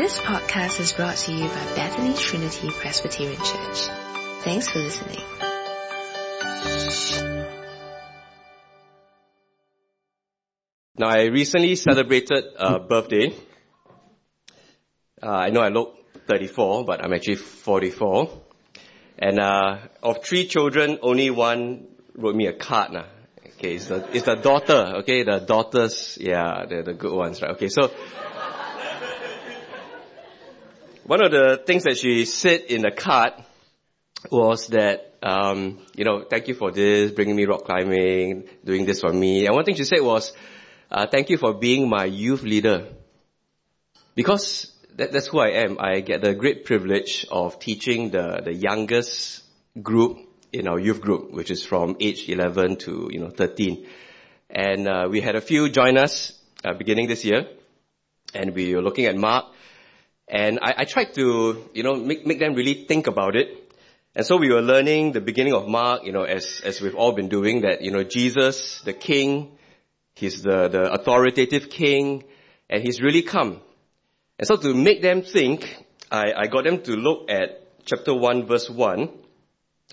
This podcast is brought to you by Bethany Trinity Presbyterian Church. Thanks for listening. Now, I recently celebrated a birthday. Uh, I know I look 34, but I'm actually 44. And uh, of three children, only one wrote me a card. Nah. Okay, it's the, it's the daughter, okay, the daughters, yeah, they're the good ones, right? Okay, so one of the things that she said in the card was that, um, you know, thank you for this, bringing me rock climbing, doing this for me. And one thing she said was, uh, thank you for being my youth leader. Because that, that's who I am. I get the great privilege of teaching the, the youngest group in our youth group, which is from age 11 to, you know, 13. And uh, we had a few join us uh, beginning this year, and we were looking at Mark, and I, I tried to, you know, make, make them really think about it. And so we were learning the beginning of Mark, you know, as, as we've all been doing that, you know, Jesus, the King, He's the, the authoritative King, and He's really come. And so to make them think, I, I got them to look at chapter 1 verse 1,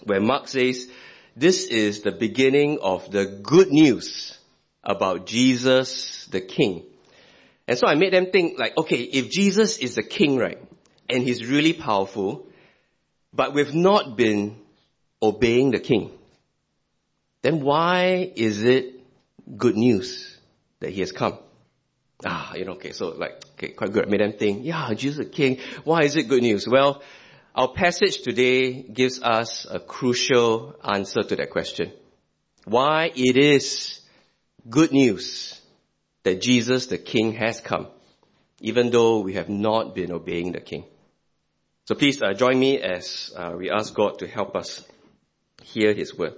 where Mark says, this is the beginning of the good news about Jesus the King. And so I made them think like, okay, if Jesus is the King, right, and He's really powerful, but we've not been obeying the King, then why is it good news that He has come? Ah, you know, okay, so like, okay, quite good. I made them think, yeah, Jesus the King, why is it good news? Well, our passage today gives us a crucial answer to that question. Why it is good news that Jesus the King has come, even though we have not been obeying the King. So please uh, join me as uh, we ask God to help us hear His word.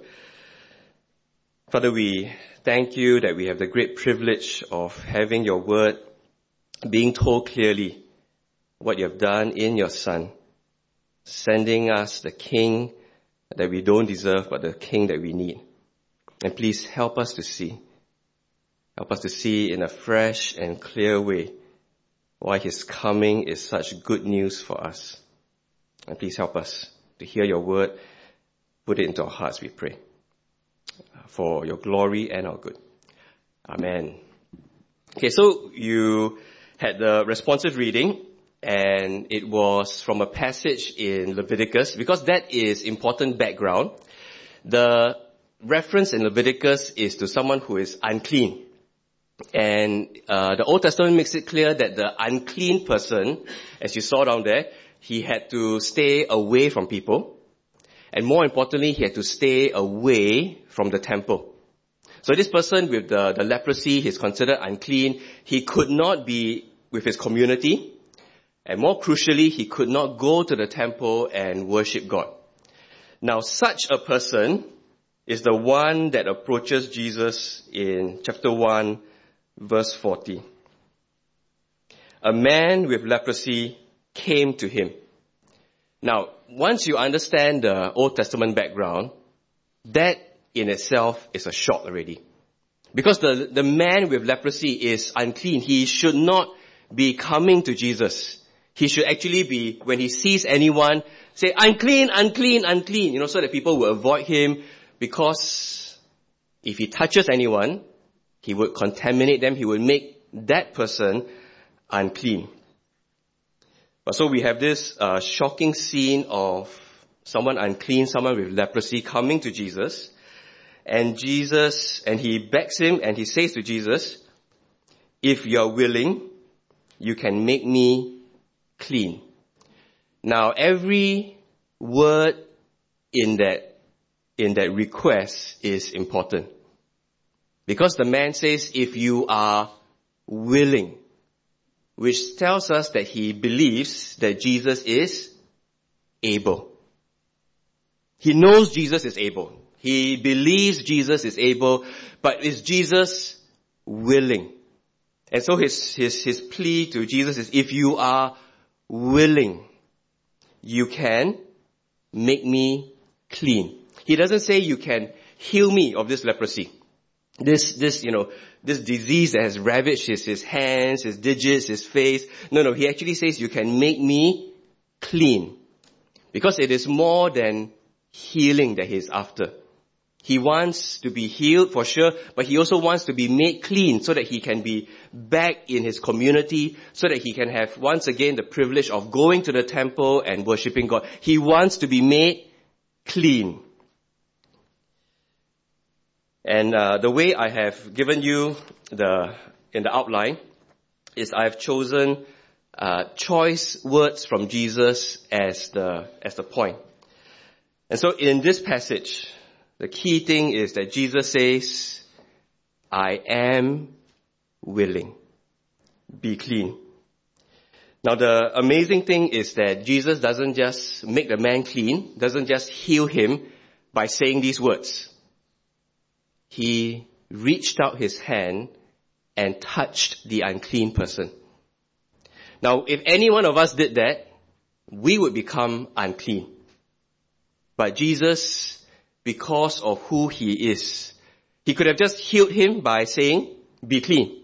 Father, we thank you that we have the great privilege of having your word being told clearly what you have done in your Son sending us the King that we don't deserve, but the King that we need. And please help us to see. Help us to see in a fresh and clear way why His coming is such good news for us. And please help us to hear your word, put it into our hearts, we pray. For your glory and our good. Amen. Okay, so you had the responsive reading and it was from a passage in Leviticus because that is important background. The reference in Leviticus is to someone who is unclean. And uh, the Old Testament makes it clear that the unclean person, as you saw down there, he had to stay away from people. And more importantly, he had to stay away from the temple. So this person with the, the leprosy, he's considered unclean. He could not be with his community. And more crucially, he could not go to the temple and worship God. Now, such a person is the one that approaches Jesus in chapter 1, verse 40. A man with leprosy came to him. Now, once you understand the Old Testament background, that in itself is a shock already. Because the, the man with leprosy is unclean. He should not be coming to Jesus. He should actually be, when he sees anyone, say, unclean, unclean, unclean, you know, so that people will avoid him because if he touches anyone, he would contaminate them, he would make that person unclean. But so we have this uh, shocking scene of someone unclean, someone with leprosy coming to Jesus, and Jesus, and he begs him and he says to Jesus, if you're willing, you can make me clean. Now every word in that, in that request is important. Because the man says, if you are willing, which tells us that he believes that Jesus is able. He knows Jesus is able. He believes Jesus is able, but is Jesus willing? And so his, his, his plea to Jesus is, if you are willing, you can make me clean. He doesn't say you can heal me of this leprosy. This, this, you know, this disease that has ravaged his, his hands, his digits, his face. No, no, he actually says, you can make me clean. Because it is more than healing that he's after. He wants to be healed for sure, but he also wants to be made clean so that he can be back in his community, so that he can have once again the privilege of going to the temple and worshipping God. He wants to be made clean. And uh, the way I have given you the in the outline is I've chosen uh, choice words from Jesus as the as the point. And so in this passage, the key thing is that Jesus says, "I am willing. Be clean." Now the amazing thing is that Jesus doesn't just make the man clean, doesn't just heal him by saying these words he reached out his hand and touched the unclean person. Now, if any one of us did that, we would become unclean. But Jesus, because of who he is, he could have just healed him by saying, be clean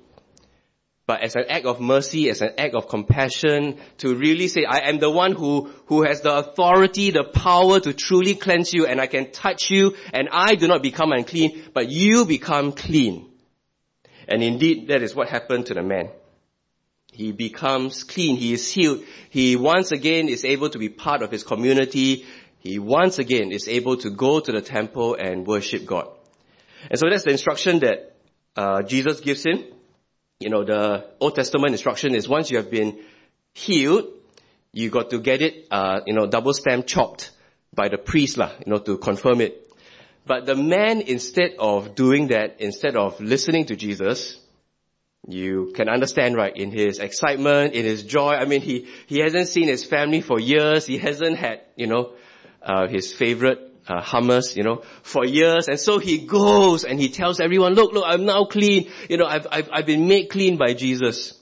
but as an act of mercy, as an act of compassion, to really say, I am the one who, who has the authority, the power to truly cleanse you, and I can touch you, and I do not become unclean, but you become clean. And indeed, that is what happened to the man. He becomes clean, he is healed, he once again is able to be part of his community, he once again is able to go to the temple and worship God. And so that's the instruction that uh, Jesus gives him you know, the Old Testament instruction is once you have been healed, you got to get it, uh, you know, double stamp chopped by the priest, lah, you know, to confirm it. But the man, instead of doing that, instead of listening to Jesus, you can understand, right, in his excitement, in his joy. I mean, he, he hasn't seen his family for years. He hasn't had, you know, uh, his favorite uh, hummus, you know, for years. And so he goes and he tells everyone, look, look, I'm now clean. You know, I've, I've, I've been made clean by Jesus.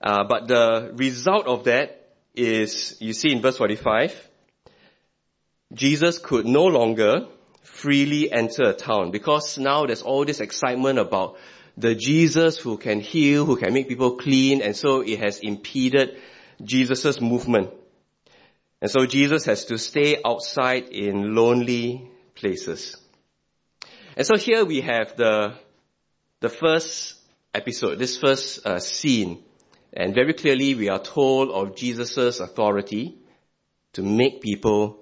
Uh, but the result of that is, you see in verse 45, Jesus could no longer freely enter a town because now there's all this excitement about the Jesus who can heal, who can make people clean, and so it has impeded Jesus' movement. And so Jesus has to stay outside in lonely places. And so here we have the, the first episode, this first uh, scene. And very clearly we are told of Jesus' authority to make people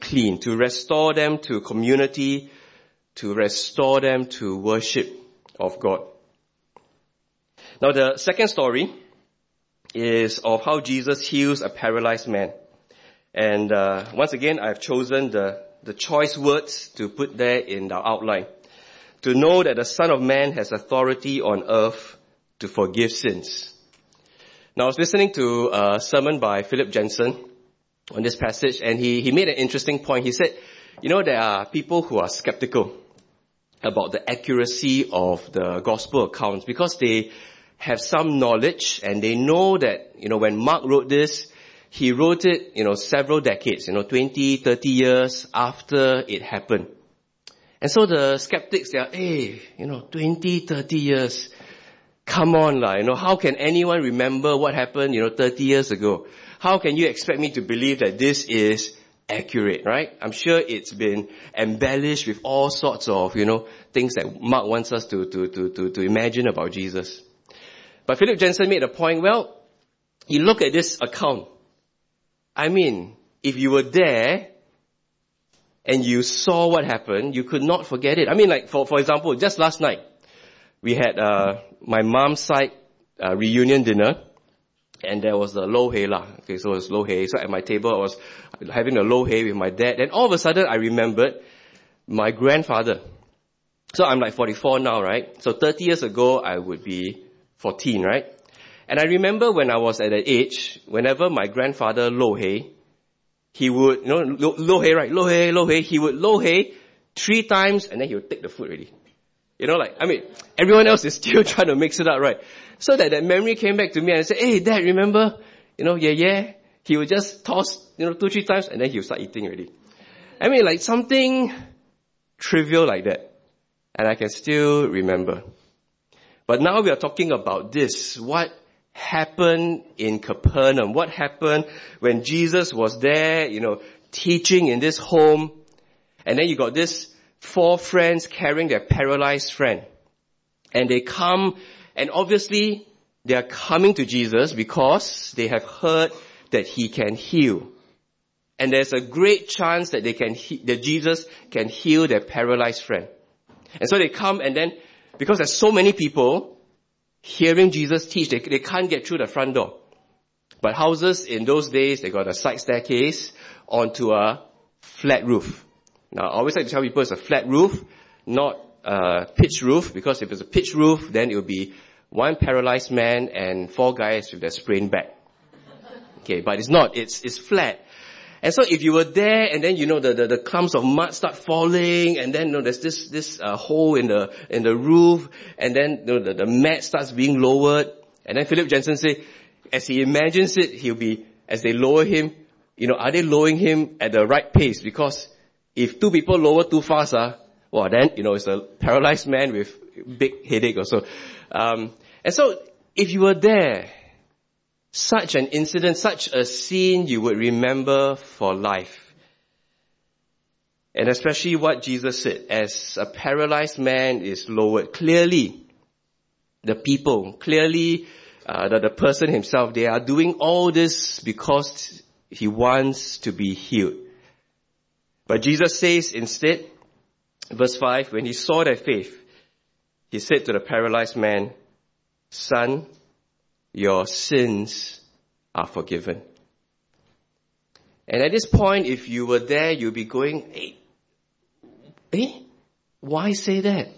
clean, to restore them to community, to restore them to worship of God. Now the second story is of how Jesus heals a paralyzed man. And uh, once again, I've chosen the, the choice words to put there in the outline. To know that the Son of Man has authority on earth to forgive sins. Now I was listening to a sermon by Philip Jensen on this passage and he, he made an interesting point. He said, you know, there are people who are skeptical about the accuracy of the gospel accounts because they have some knowledge and they know that, you know, when Mark wrote this, he wrote it, you know, several decades, you know, 20, 30 years after it happened. And so the skeptics, they are, hey, you know, 20, 30 years, come on lah, you know, how can anyone remember what happened, you know, 30 years ago? How can you expect me to believe that this is accurate, right? I'm sure it's been embellished with all sorts of, you know, things that Mark wants us to, to, to, to, to imagine about Jesus. But Philip Jensen made a point, well, you look at this account, I mean, if you were there and you saw what happened, you could not forget it. I mean, like for for example, just last night we had uh, my mom's side uh, reunion dinner, and there was the lo hei lah. Okay, so it was lo hei. So at my table, I was having a lo hei with my dad, and all of a sudden I remembered my grandfather. So I'm like 44 now, right? So 30 years ago, I would be 14, right? And I remember when I was at that age, whenever my grandfather lo hei, he would, you know, lo, lo hei, right? Lo hei, lo hei. He would lo hei three times and then he would take the food already. You know, like, I mean, everyone else is still trying to mix it up, right? So that that memory came back to me and I said, hey, dad, remember? You know, yeah, yeah. He would just toss, you know, two, three times and then he would start eating already. I mean, like something trivial like that. And I can still remember. But now we are talking about this. What happened in Capernaum? What happened when Jesus was there, you know, teaching in this home? And then you got this four friends carrying their paralyzed friend. And they come, and obviously they are coming to Jesus because they have heard that he can heal. And there's a great chance that they can, that Jesus can heal their paralyzed friend. And so they come and then, because there's so many people hearing Jesus teach, they, they can't get through the front door. But houses in those days, they got a side staircase onto a flat roof. Now, I always like to tell people it's a flat roof, not a pitch roof, because if it's a pitch roof, then it will be one paralyzed man and four guys with their sprained back. Okay, but it's not. It's, it's flat. And so if you were there and then, you know, the, the, the clumps of mud start falling and then, you know, there's this, this uh, hole in the, in the roof and then, you know, the, the mat starts being lowered. And then Philip Jensen say, as he imagines it, he'll be, as they lower him, you know, are they lowering him at the right pace? Because if two people lower too fast, uh, well then, you know, it's a paralyzed man with big headache or so. Um, and so, if you were there, such an incident, such a scene you would remember for life. And especially what Jesus said, as a paralyzed man is lowered, clearly the people, clearly uh, the, the person himself, they are doing all this because he wants to be healed. But Jesus says instead, verse 5, when he saw their faith, he said to the paralyzed man, Son, your sins are forgiven. And at this point, if you were there, you'll be going, hey, eh? Why say that?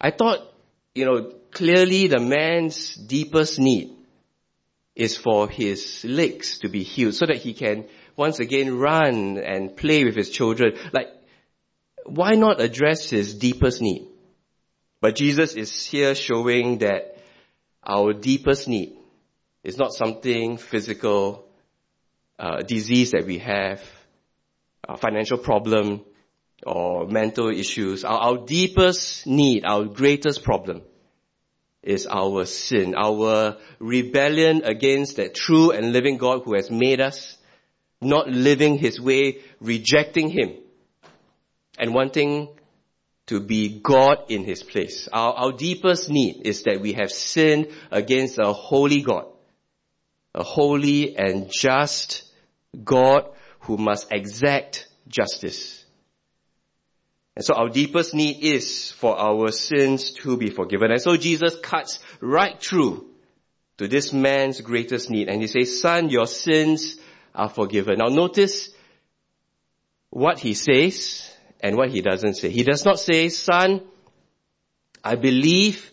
I thought, you know, clearly the man's deepest need is for his legs to be healed so that he can once again run and play with his children. Like, why not address his deepest need? But Jesus is here showing that our deepest need is not something physical, uh, disease that we have, a financial problem, or mental issues. Our, our deepest need, our greatest problem is our sin, our rebellion against that true and living God who has made us, not living His way, rejecting Him, and wanting to be God in His place. Our, our deepest need is that we have sinned against a holy God, a holy and just God who must exact justice. And so our deepest need is for our sins to be forgiven. And so Jesus cuts right through to this man's greatest need and he says, son, your sins are forgiven. Now notice what he says and what he doesn't say. He does not say, son, I believe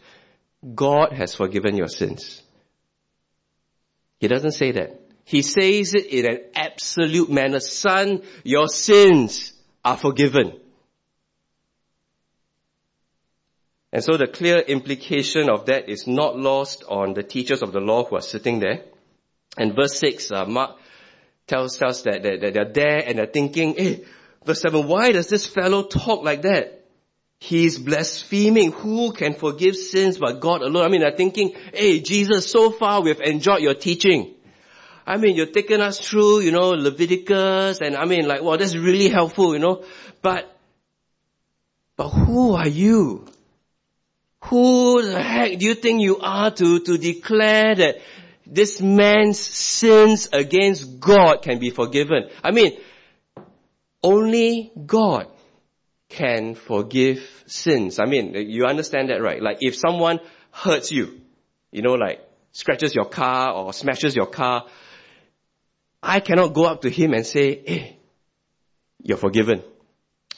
God has forgiven your sins. He doesn't say that. He says it in an absolute manner. Son, your sins are forgiven. And so the clear implication of that is not lost on the teachers of the law who are sitting there. And verse 6, uh, Mark tells us that, that, that, they're there and they're thinking, hey, Verse 7, why does this fellow talk like that? He's blaspheming. Who can forgive sins but God alone? I mean, they're thinking, hey, Jesus, so far we've enjoyed your teaching. I mean, you're taking us through, you know, Leviticus, and I mean, like, well, that's really helpful, you know. But, but who are you? Who the heck do you think you are to, to declare that this man's sins against God can be forgiven? I mean, only God can forgive sins. I mean, you understand that, right? Like if someone hurts you, you know, like scratches your car or smashes your car, I cannot go up to him and say, hey, you're forgiven.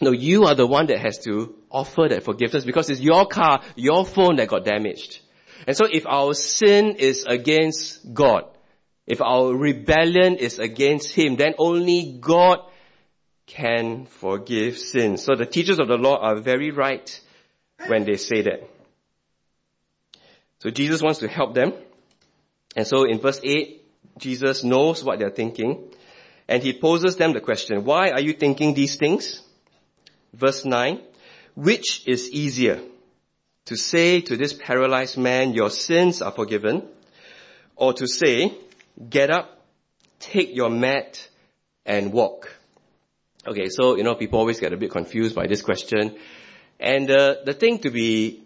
No, you are the one that has to offer that forgiveness because it's your car, your phone that got damaged. And so if our sin is against God, if our rebellion is against Him, then only God can forgive sins. So the teachers of the law are very right when they say that. So Jesus wants to help them. And so in verse 8, Jesus knows what they're thinking. And he poses them the question, why are you thinking these things? Verse 9, which is easier? To say to this paralyzed man, your sins are forgiven, or to say, get up, take your mat, and walk. Okay, so, you know, people always get a bit confused by this question. And uh, the thing to be,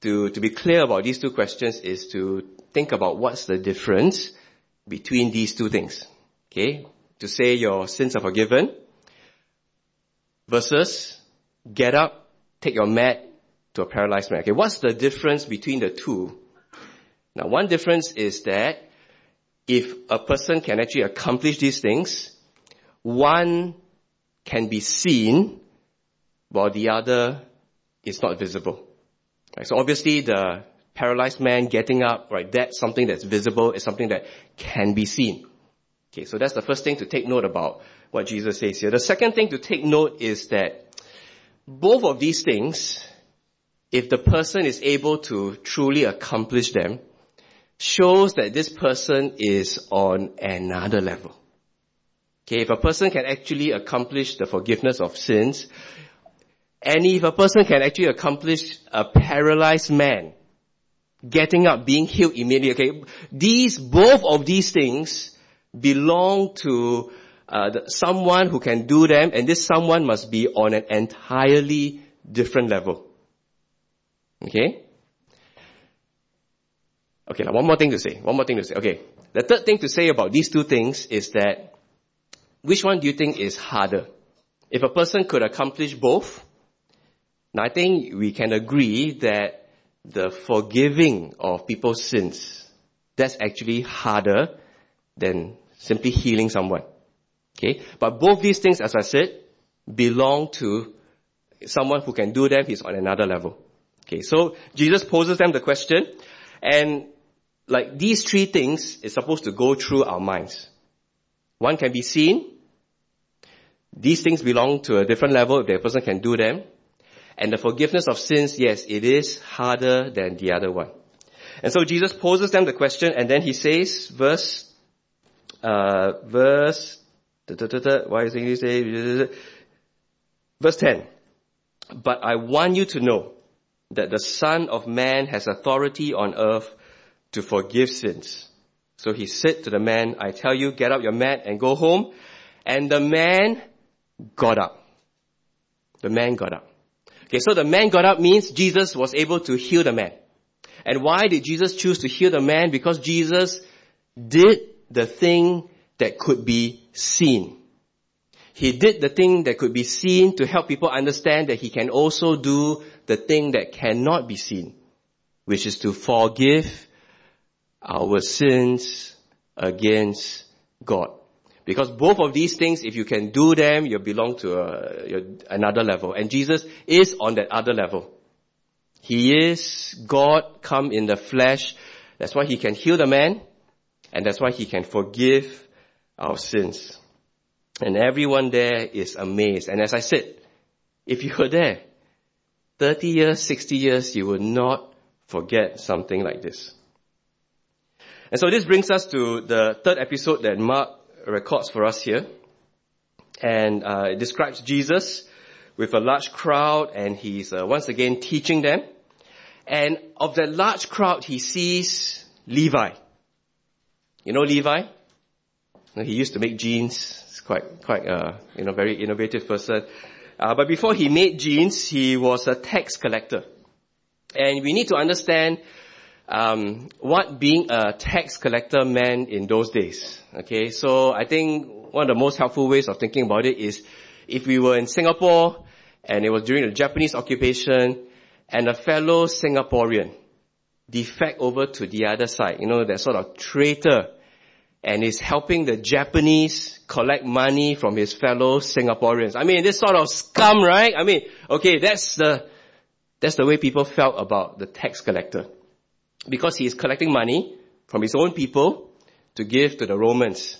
to, to be clear about these two questions is to think about what's the difference between these two things. Okay? To say your sins are forgiven versus get up, take your mat to a paralyzed man. Okay, what's the difference between the two? Now, one difference is that if a person can actually accomplish these things, one can be seen while the other is not visible. Right, so obviously the paralyzed man getting up, right, that's something that's visible, it's something that can be seen. Okay, so that's the first thing to take note about what Jesus says here. The second thing to take note is that both of these things, if the person is able to truly accomplish them, shows that this person is on another level. Okay, if a person can actually accomplish the forgiveness of sins, and if a person can actually accomplish a paralyzed man getting up, being healed immediately, okay, these, both of these things belong to uh, the, someone who can do them, and this someone must be on an entirely different level. Okay? Okay, now one more thing to say. One more thing to say. Okay. The third thing to say about these two things is that which one do you think is harder? If a person could accomplish both, now I think we can agree that the forgiving of people's sins, that's actually harder than simply healing someone. Okay? But both these things, as I said, belong to someone who can do them. He's on another level. Okay, so Jesus poses them the question, and like these three things is supposed to go through our minds. One can be seen. These things belong to a different level if the person can do them. And the forgiveness of sins, yes, it is harder than the other one. And so Jesus poses them the question and then he says, verse, uh, verse, da, da, da, why is he say, verse 10. But I want you to know that the Son of Man has authority on earth to forgive sins. So he said to the man, I tell you, get up your mat and go home. And the man got up. The man got up. Okay, so the man got up means Jesus was able to heal the man. And why did Jesus choose to heal the man? Because Jesus did the thing that could be seen. He did the thing that could be seen to help people understand that he can also do the thing that cannot be seen, which is to forgive our sins against God. Because both of these things, if you can do them, you belong to a, another level. And Jesus is on that other level. He is God come in the flesh. That's why he can heal the man. And that's why he can forgive our sins. And everyone there is amazed. And as I said, if you were there 30 years, 60 years, you will not forget something like this. And so this brings us to the third episode that Mark records for us here. And uh, it describes Jesus with a large crowd and he's uh, once again teaching them. And of that large crowd, he sees Levi. You know Levi? He used to make jeans. He's quite, quite, uh, you know, very innovative person. Uh, but before he made jeans, he was a tax collector. And we need to understand um, what being a tax collector meant in those days. Okay, so I think one of the most helpful ways of thinking about it is if we were in Singapore and it was during the Japanese occupation and a fellow Singaporean defect over to the other side, you know, that sort of traitor and is helping the Japanese collect money from his fellow Singaporeans. I mean, this sort of scum, right? I mean, okay, that's the, that's the way people felt about the tax collector. Because he is collecting money from his own people to give to the Romans.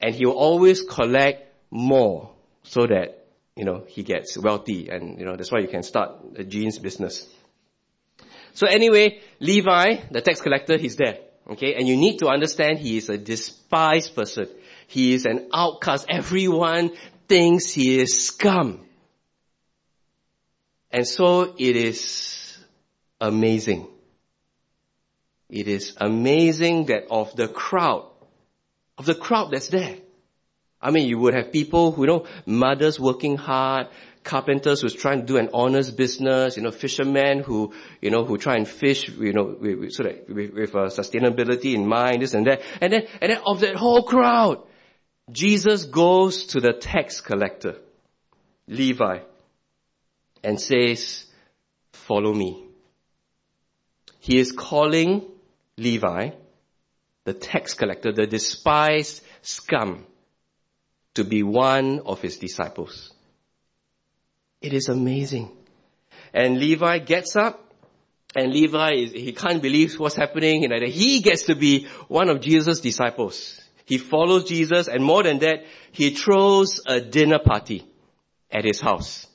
And he will always collect more so that, you know, he gets wealthy. And, you know, that's why you can start a jeans business. So anyway, Levi, the tax collector, he's there. Okay, and you need to understand he is a despised person. He is an outcast. Everyone thinks he is scum. And so it is amazing. It is amazing that of the crowd, of the crowd that's there. I mean, you would have people who, you know, mothers working hard, carpenters who's trying to do an honest business, you know, fishermen who, you know, who try and fish, you know, with, with, so that with, with uh, sustainability in mind, this and that. And then, and then of that whole crowd, Jesus goes to the tax collector, Levi, and says, follow me. He is calling Levi, the tax collector, the despised scum, to be one of his disciples. It is amazing. And Levi gets up and Levi, is, he can't believe what's happening. And he gets to be one of Jesus' disciples. He follows Jesus and more than that, he throws a dinner party at his house.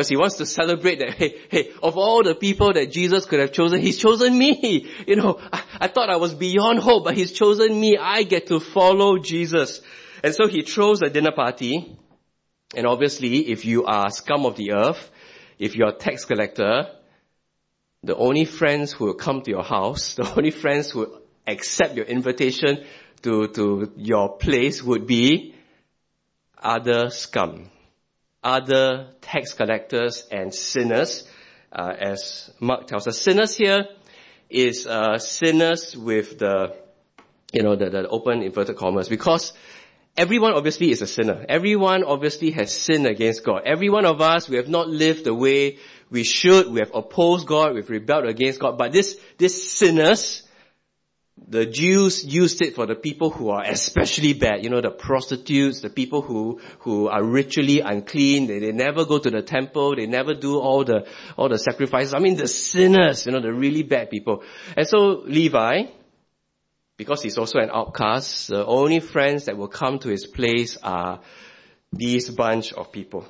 Because he wants to celebrate that, hey, hey, of all the people that Jesus could have chosen, he's chosen me. You know, I, I thought I was beyond hope, but he's chosen me. I get to follow Jesus. And so he throws a dinner party and obviously, if you are scum of the earth, if you're a tax collector, the only friends who will come to your house, the only friends who will accept your invitation to, to your place would be other scum, other tax collectors and sinners, uh, as Mark tells us. Sinners here is uh, sinners with the, you know, the, the open inverted commas because Everyone obviously is a sinner. Everyone obviously has sinned against God. Every one of us, we have not lived the way we should. We have opposed God. We've rebelled against God. But this, this sinners, the Jews used it for the people who are especially bad. You know, the prostitutes, the people who, who are ritually unclean. They, they never go to the temple. They never do all the, all the sacrifices. I mean, the sinners, you know, the really bad people. And so Levi, because he's also an outcast, the only friends that will come to his place are these bunch of people.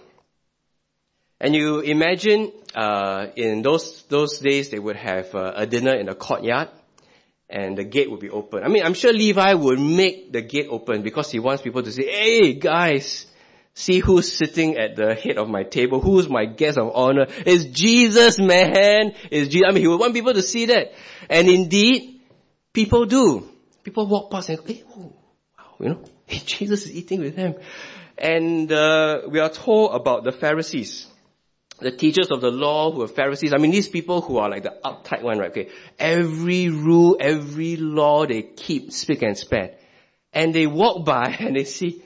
And you imagine, uh, in those, those days they would have uh, a dinner in the courtyard and the gate would be open. I mean, I'm sure Levi would make the gate open because he wants people to say, hey guys, see who's sitting at the head of my table, who's my guest of honor. It's Jesus, man. It's Jesus. I mean, he would want people to see that. And indeed, people do people walk past and go, hey, oh, wow, you know, hey, Jesus is eating with them. And uh, we are told about the Pharisees, the teachers of the law who are Pharisees. I mean, these people who are like the uptight one, right? Okay, every rule, every law they keep, speak and span. And they walk by and they see,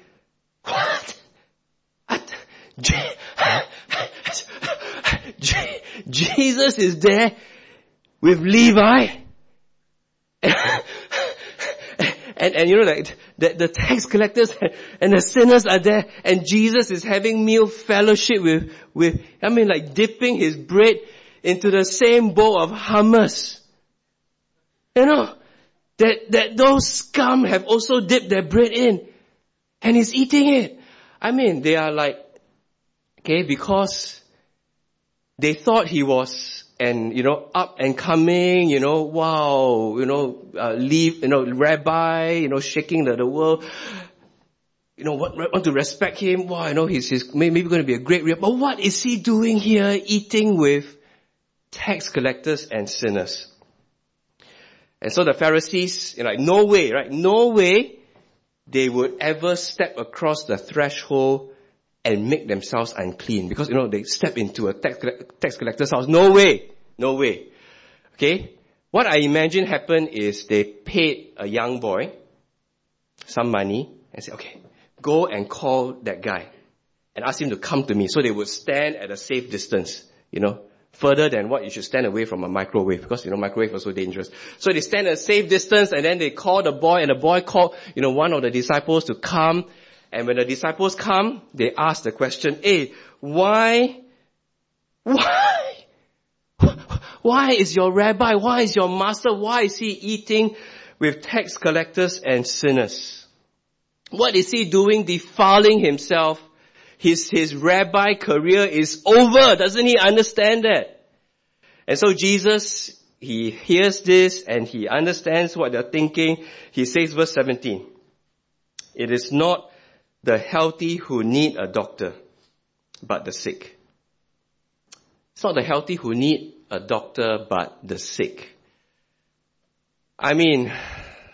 what? Jesus is there with Levi. and, and you know, like, the, the tax collectors and the sinners are there, and Jesus is having meal fellowship with, with, I mean, like dipping his bread into the same bowl of hummus. You know, that, that those scum have also dipped their bread in, and he's eating it. I mean, they are like, okay, because they thought he was and you know up and coming you know wow you know uh, leave you know rabbi you know shaking the, the world. You know want, want to respect him? Wow you know he's, he's maybe going to be a great real but what is he doing here eating with tax collectors and sinners? And so the pharisees you know like no way right? No way they would ever step across the threshold and make themselves unclean because you know they step into a tax, tax collector's house. No way, no way. Okay, what I imagine happened is they paid a young boy some money and said, okay, go and call that guy and ask him to come to me. So they would stand at a safe distance, you know, further than what you should stand away from a microwave because, you know, microwave was so dangerous. So they stand at a safe distance and then they call the boy and the boy called, you know, one of the disciples to come and when the disciples come, they ask the question, hey, why, why, why is your rabbi, why is your master, why is he eating with tax collectors and sinners? What is he doing defiling himself? His, his rabbi career is over. Doesn't he understand that? And so Jesus, he hears this and he understands what they're thinking. He says verse 17, it is not the healthy who need a doctor, but the sick. It's not the healthy who need a doctor, but the sick. I mean,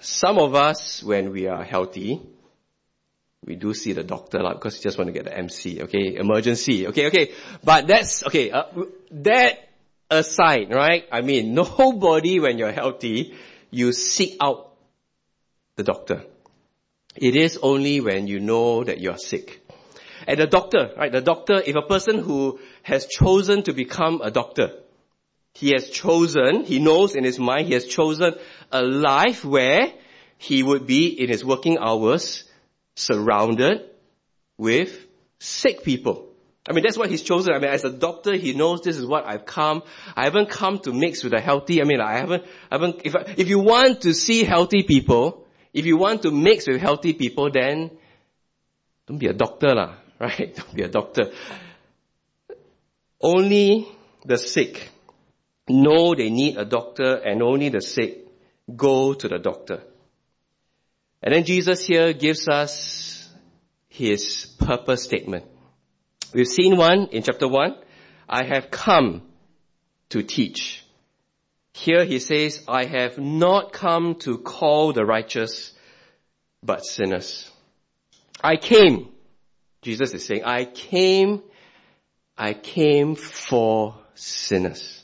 some of us, when we are healthy, we do see the doctor like, because you just want to get the MC, okay? Emergency, okay, okay. But that's, okay, uh, that aside, right? I mean, nobody when you're healthy, you seek out the doctor. It is only when you know that you're sick. And the doctor, right? The doctor, if a person who has chosen to become a doctor, he has chosen, he knows in his mind, he has chosen a life where he would be in his working hours surrounded with sick people. I mean, that's what he's chosen. I mean, as a doctor, he knows this is what I've come. I haven't come to mix with the healthy. I mean, I haven't, I haven't, if, I, if you want to see healthy people, if you want to mix with healthy people, then don't be a doctor lah, right? Don't be a doctor. Only the sick know they need a doctor and only the sick go to the doctor. And then Jesus here gives us his purpose statement. We've seen one in chapter one. I have come to teach. Here he says, I have not come to call the righteous, but sinners. I came. Jesus is saying, I came, I came for sinners.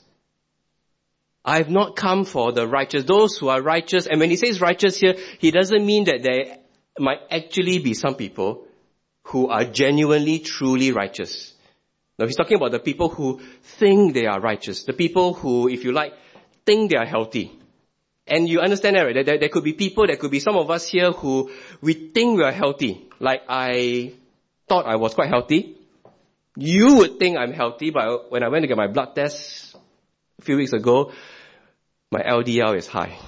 I've not come for the righteous, those who are righteous. And when he says righteous here, he doesn't mean that there might actually be some people who are genuinely, truly righteous. No, he's talking about the people who think they are righteous. The people who, if you like, think they are healthy. And you understand that, right? There, there could be people, there could be some of us here who we think we are healthy. Like I thought I was quite healthy. You would think I'm healthy, but when I went to get my blood test a few weeks ago, my LDL is high.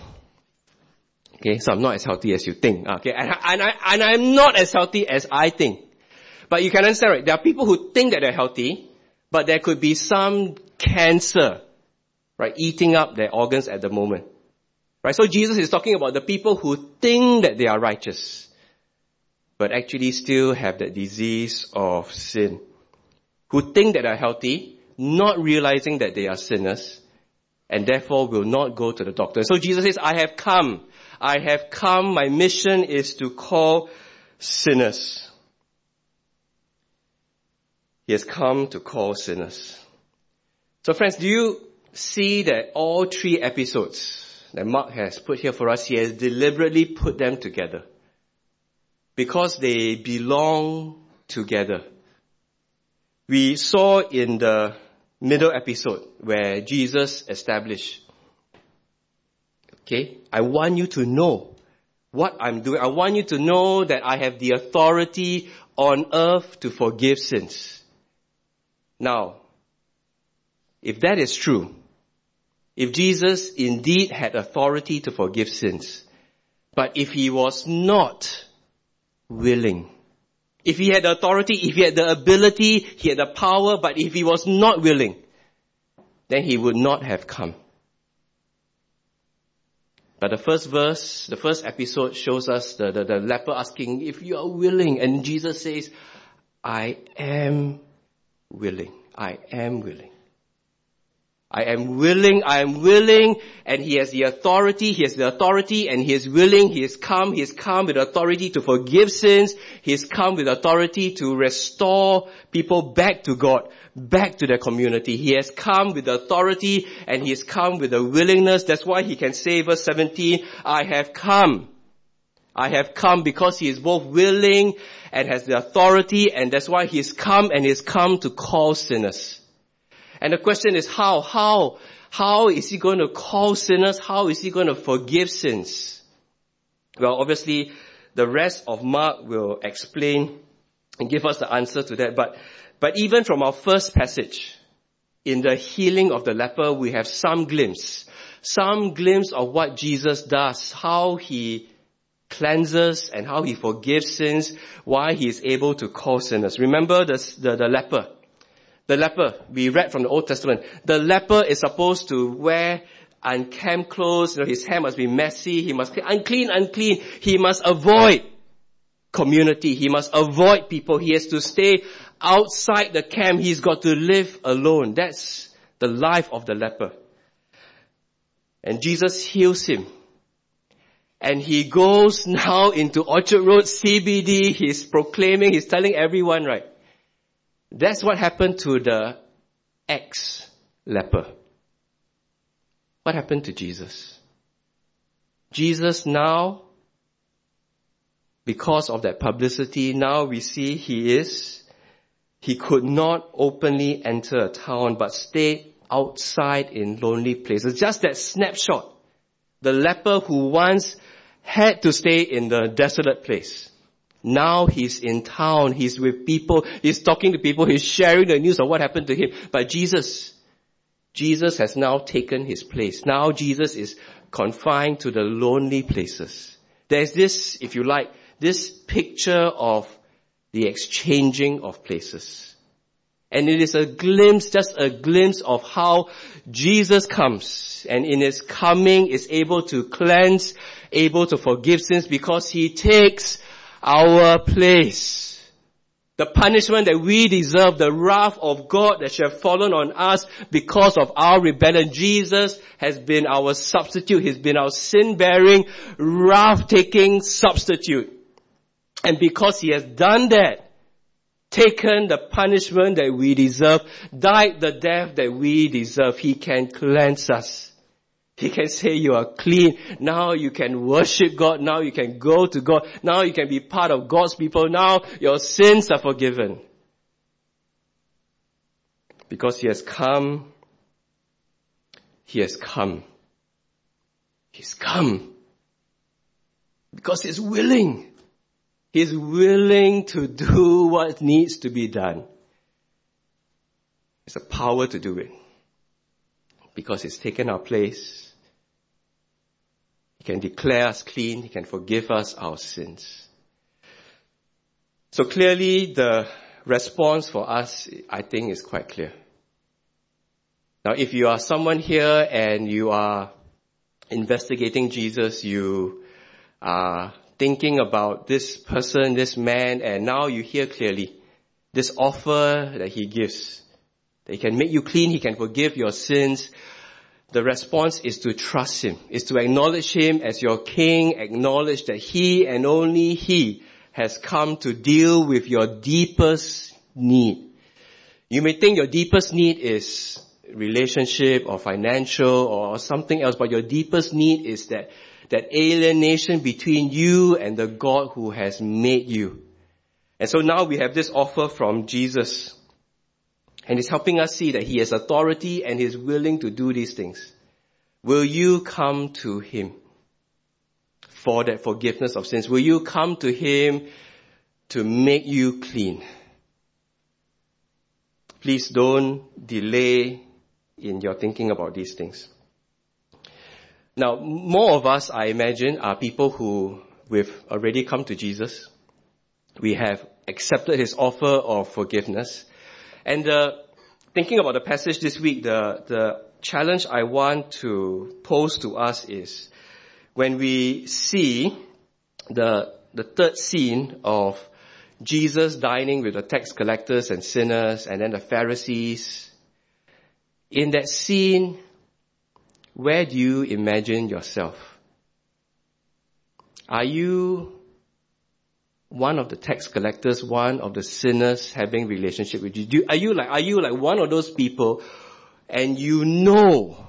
Okay, so I'm not as healthy as you think. Okay, and, and, I, and I'm not as healthy as I think. But you can understand, right? There are people who think that they're healthy, but there could be some cancer, right, eating up their organs at the moment. Right? So Jesus is talking about the people who think that they are righteous, but actually still have that disease of sin. Who think that they're healthy, not realizing that they are sinners, and therefore will not go to the doctor. So Jesus says, I have come. I have come. My mission is to call sinners. He has come to call sinners. So friends, do you see that all three episodes that Mark has put here for us, he has deliberately put them together because they belong together. We saw in the middle episode where Jesus established, okay, I want you to know what I'm doing. I want you to know that I have the authority on earth to forgive sins. Now, if that is true, if Jesus indeed had authority to forgive sins, but if he was not willing if he had authority, if he had the ability, he had the power, but if he was not willing, then he would not have come. But the first verse, the first episode shows us the, the, the leper asking, if you are willing, and Jesus says, I am willing. I am willing. I am willing, I am willing, and he has the authority, he has the authority, and he is willing, he has come, he has come with authority to forgive sins, he has come with authority to restore people back to God, back to their community. He has come with authority, and he has come with a willingness, that's why he can say verse 17, I have come. I have come because he is both willing and has the authority, and that's why he has come and he has come to call sinners. And the question is how? How? How is he going to call sinners? How is he going to forgive sins? Well, obviously, the rest of Mark will explain and give us the answer to that. But, but even from our first passage, in the healing of the leper, we have some glimpse, some glimpse of what Jesus does, how he cleanses and how he forgives sins, why he is able to call sinners. Remember the, the, the leper. The leper, we read from the Old Testament, the leper is supposed to wear unkempt clothes, you know, his hair must be messy, he must unclean, unclean, he must avoid community, he must avoid people, he has to stay outside the camp, he's got to live alone. That's the life of the leper. And Jesus heals him. And he goes now into Orchard Road CBD. He's proclaiming, he's telling everyone, right? That's what happened to the ex-leper. What happened to Jesus? Jesus now, because of that publicity, now we see he is, he could not openly enter a town, but stayed outside in lonely places. Just that snapshot. The leper who once had to stay in the desolate place. Now he's in town, he's with people, he's talking to people, he's sharing the news of what happened to him. But Jesus, Jesus has now taken his place. Now Jesus is confined to the lonely places. There's this, if you like, this picture of the exchanging of places. And it is a glimpse, just a glimpse of how Jesus comes and in his coming is able to cleanse, able to forgive sins because he takes our place. The punishment that we deserve, the wrath of God that should have fallen on us because of our rebellion. Jesus has been our substitute. He's been our sin-bearing, wrath-taking substitute. And because He has done that, taken the punishment that we deserve, died the death that we deserve, He can cleanse us. He can say you are clean. Now you can worship God. Now you can go to God. Now you can be part of God's people. Now your sins are forgiven. Because He has come. He has come. He's come. Because He's willing. He's willing to do what needs to be done. It's a power to do it. Because He's taken our place he can declare us clean. He can forgive us our sins. So clearly the response for us, I think, is quite clear. Now, if you are someone here and you are investigating Jesus, you are thinking about this person, this man, and now you hear clearly this offer that he gives. That he can make you clean, he can forgive your sins, the response is to trust Him, is to acknowledge Him as your King, acknowledge that He and only He has come to deal with your deepest need. You may think your deepest need is relationship or financial or something else, but your deepest need is that, that alienation between you and the God who has made you. And so now we have this offer from Jesus and he's helping us see that he has authority and he's willing to do these things. Will you come to him for that forgiveness of sins? Will you come to him to make you clean? Please don't delay in your thinking about these things. Now, more of us, I imagine, are people who we've already come to Jesus. We have accepted his offer of forgiveness. And uh, thinking about the passage this week, the, the challenge I want to pose to us is when we see the, the third scene of Jesus dining with the tax collectors and sinners and then the Pharisees, in that scene, where do you imagine yourself? Are you one of the tax collectors, one of the sinners having relationship with you? Do, are you like, are you like one of those people and you know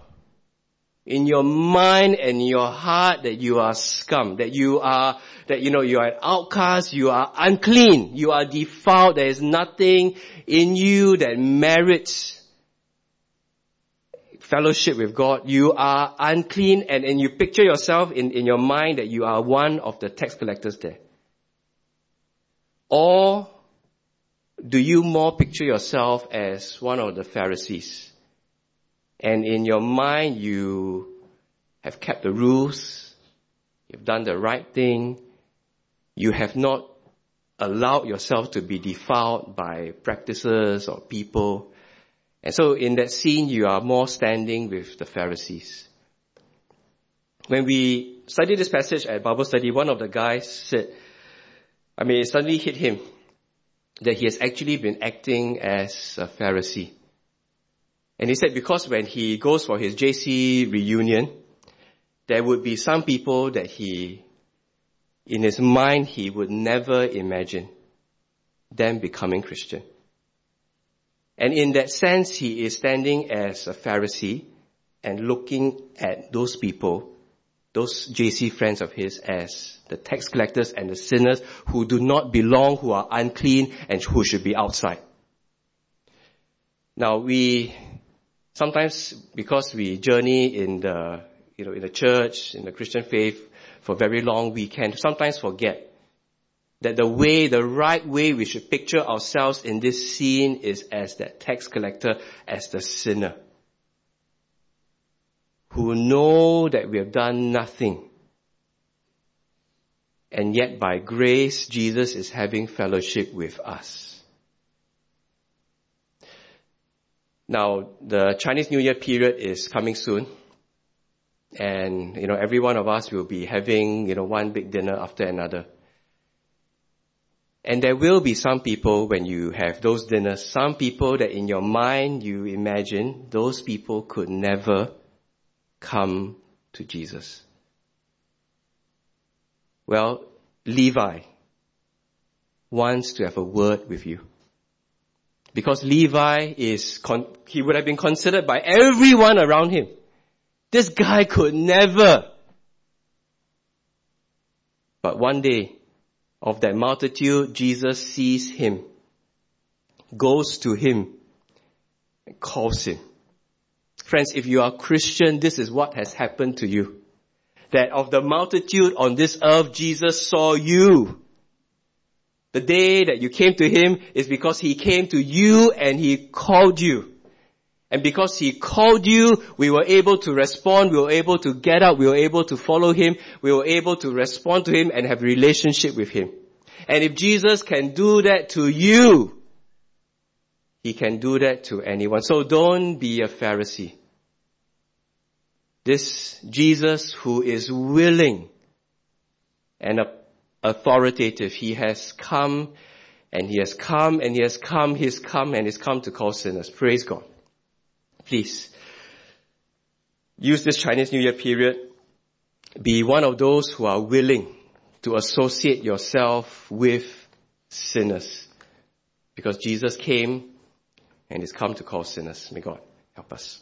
in your mind and your heart that you are scum, that you are, that you know, you are an outcast, you are unclean, you are defiled, there is nothing in you that merits fellowship with God. You are unclean and, and you picture yourself in, in your mind that you are one of the tax collectors there. Or do you more picture yourself as one of the Pharisees? And in your mind, you have kept the rules, you've done the right thing, you have not allowed yourself to be defiled by practices or people. And so in that scene, you are more standing with the Pharisees. When we studied this passage at Bible study, one of the guys said, I mean, it suddenly hit him that he has actually been acting as a Pharisee. And he said because when he goes for his JC reunion, there would be some people that he, in his mind, he would never imagine them becoming Christian. And in that sense, he is standing as a Pharisee and looking at those people, those JC friends of his as the tax collectors and the sinners who do not belong, who are unclean and who should be outside. Now we, sometimes because we journey in the, you know, in the church, in the Christian faith for very long, we can sometimes forget that the way, the right way we should picture ourselves in this scene is as that tax collector, as the sinner. Who know that we have done nothing. And yet by grace, Jesus is having fellowship with us. Now, the Chinese New Year period is coming soon. And, you know, every one of us will be having, you know, one big dinner after another. And there will be some people when you have those dinners, some people that in your mind you imagine those people could never come to Jesus. Well, Levi wants to have a word with you. Because Levi is, con- he would have been considered by everyone around him. This guy could never. But one day, of that multitude, Jesus sees him, goes to him, and calls him. Friends, if you are Christian, this is what has happened to you. That of the multitude on this earth, Jesus saw you. The day that you came to Him is because He came to you and He called you. And because He called you, we were able to respond, we were able to get up, we were able to follow Him, we were able to respond to Him and have relationship with Him. And if Jesus can do that to you, He can do that to anyone. So don't be a Pharisee. This Jesus who is willing and authoritative, He has come and He has come and He has come, he has come and He's come to call sinners. Praise God. Please use this Chinese New Year period. Be one of those who are willing to associate yourself with sinners. Because Jesus came and is come to call sinners. May God help us.